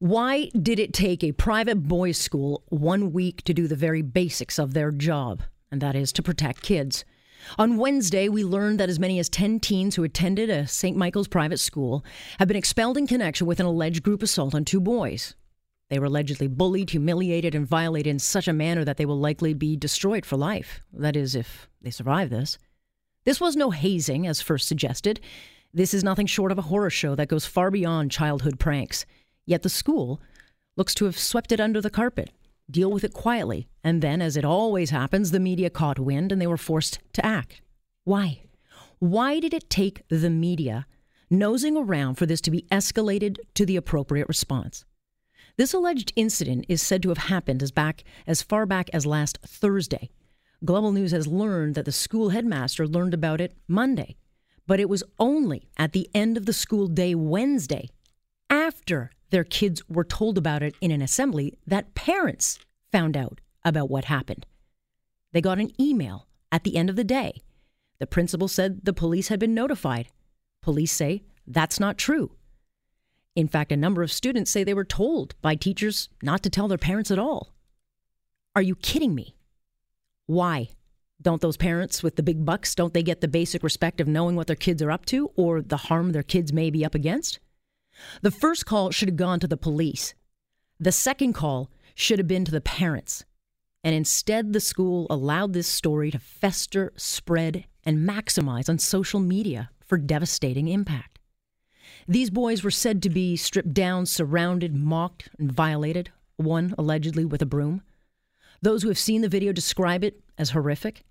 Why did it take a private boys' school one week to do the very basics of their job? And that is to protect kids. On Wednesday, we learned that as many as 10 teens who attended a St. Michael's private school have been expelled in connection with an alleged group assault on two boys. They were allegedly bullied, humiliated, and violated in such a manner that they will likely be destroyed for life. That is, if they survive this. This was no hazing, as first suggested. This is nothing short of a horror show that goes far beyond childhood pranks. Yet the school looks to have swept it under the carpet, deal with it quietly, and then, as it always happens, the media caught wind and they were forced to act. Why? Why did it take the media nosing around for this to be escalated to the appropriate response? This alleged incident is said to have happened as back as far back as last Thursday. Global News has learned that the school headmaster learned about it Monday, but it was only at the end of the school day Wednesday, after their kids were told about it in an assembly, that parents found out about what happened. They got an email at the end of the day. The principal said the police had been notified. Police say that's not true. In fact, a number of students say they were told by teachers not to tell their parents at all. Are you kidding me? Why? Don't those parents with the big bucks, don't they get the basic respect of knowing what their kids are up to or the harm their kids may be up against? The first call should have gone to the police. The second call should have been to the parents. And instead, the school allowed this story to fester, spread, and maximize on social media for devastating impact. These boys were said to be stripped down, surrounded, mocked, and violated, one allegedly with a broom. Those who have seen the video describe it as horrific.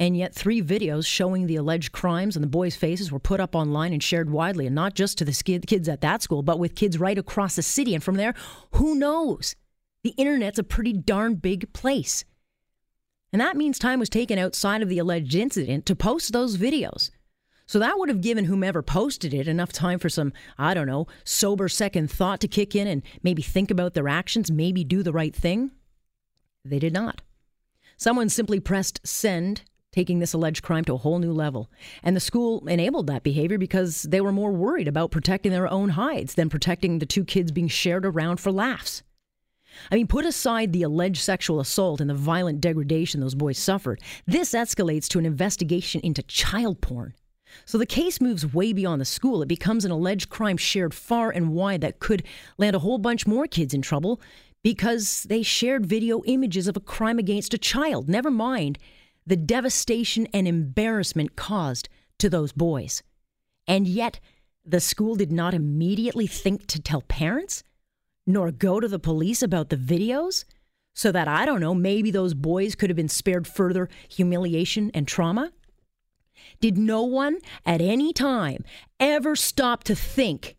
And yet, three videos showing the alleged crimes and the boys' faces were put up online and shared widely, and not just to the kids at that school, but with kids right across the city. And from there, who knows? The internet's a pretty darn big place. And that means time was taken outside of the alleged incident to post those videos. So that would have given whomever posted it enough time for some, I don't know, sober second thought to kick in and maybe think about their actions, maybe do the right thing. They did not. Someone simply pressed send, taking this alleged crime to a whole new level. And the school enabled that behavior because they were more worried about protecting their own hides than protecting the two kids being shared around for laughs. I mean, put aside the alleged sexual assault and the violent degradation those boys suffered, this escalates to an investigation into child porn. So the case moves way beyond the school. It becomes an alleged crime shared far and wide that could land a whole bunch more kids in trouble because they shared video images of a crime against a child. Never mind the devastation and embarrassment caused to those boys. And yet, the school did not immediately think to tell parents, nor go to the police about the videos, so that, I don't know, maybe those boys could have been spared further humiliation and trauma? Did no one at any time ever stop to think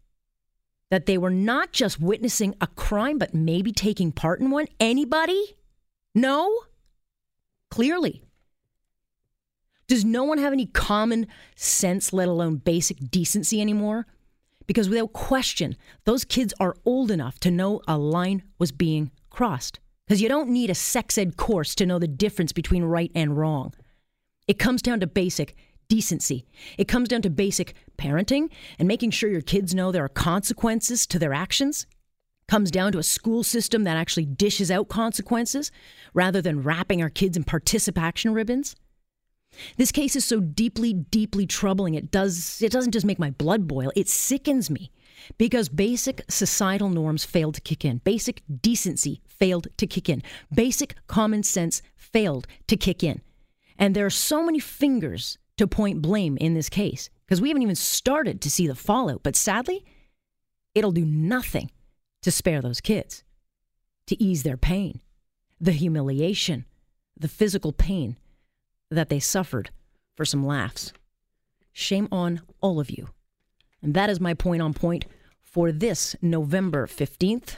that they were not just witnessing a crime, but maybe taking part in one? Anybody? No? Clearly. Does no one have any common sense, let alone basic decency anymore? Because without question, those kids are old enough to know a line was being crossed. Because you don't need a sex ed course to know the difference between right and wrong. It comes down to basic decency. It comes down to basic parenting and making sure your kids know there are consequences to their actions. Comes down to a school system that actually dishes out consequences rather than wrapping our kids in participation ribbons. This case is so deeply, deeply troubling. It does it doesn't just make my blood boil, it sickens me. Because basic societal norms failed to kick in. Basic decency failed to kick in. Basic common sense failed to kick in. And there are so many fingers to point blame in this case because we haven't even started to see the fallout. But sadly, it'll do nothing to spare those kids, to ease their pain, the humiliation, the physical pain that they suffered for some laughs. Shame on all of you. And that is my point on point for this November 15th.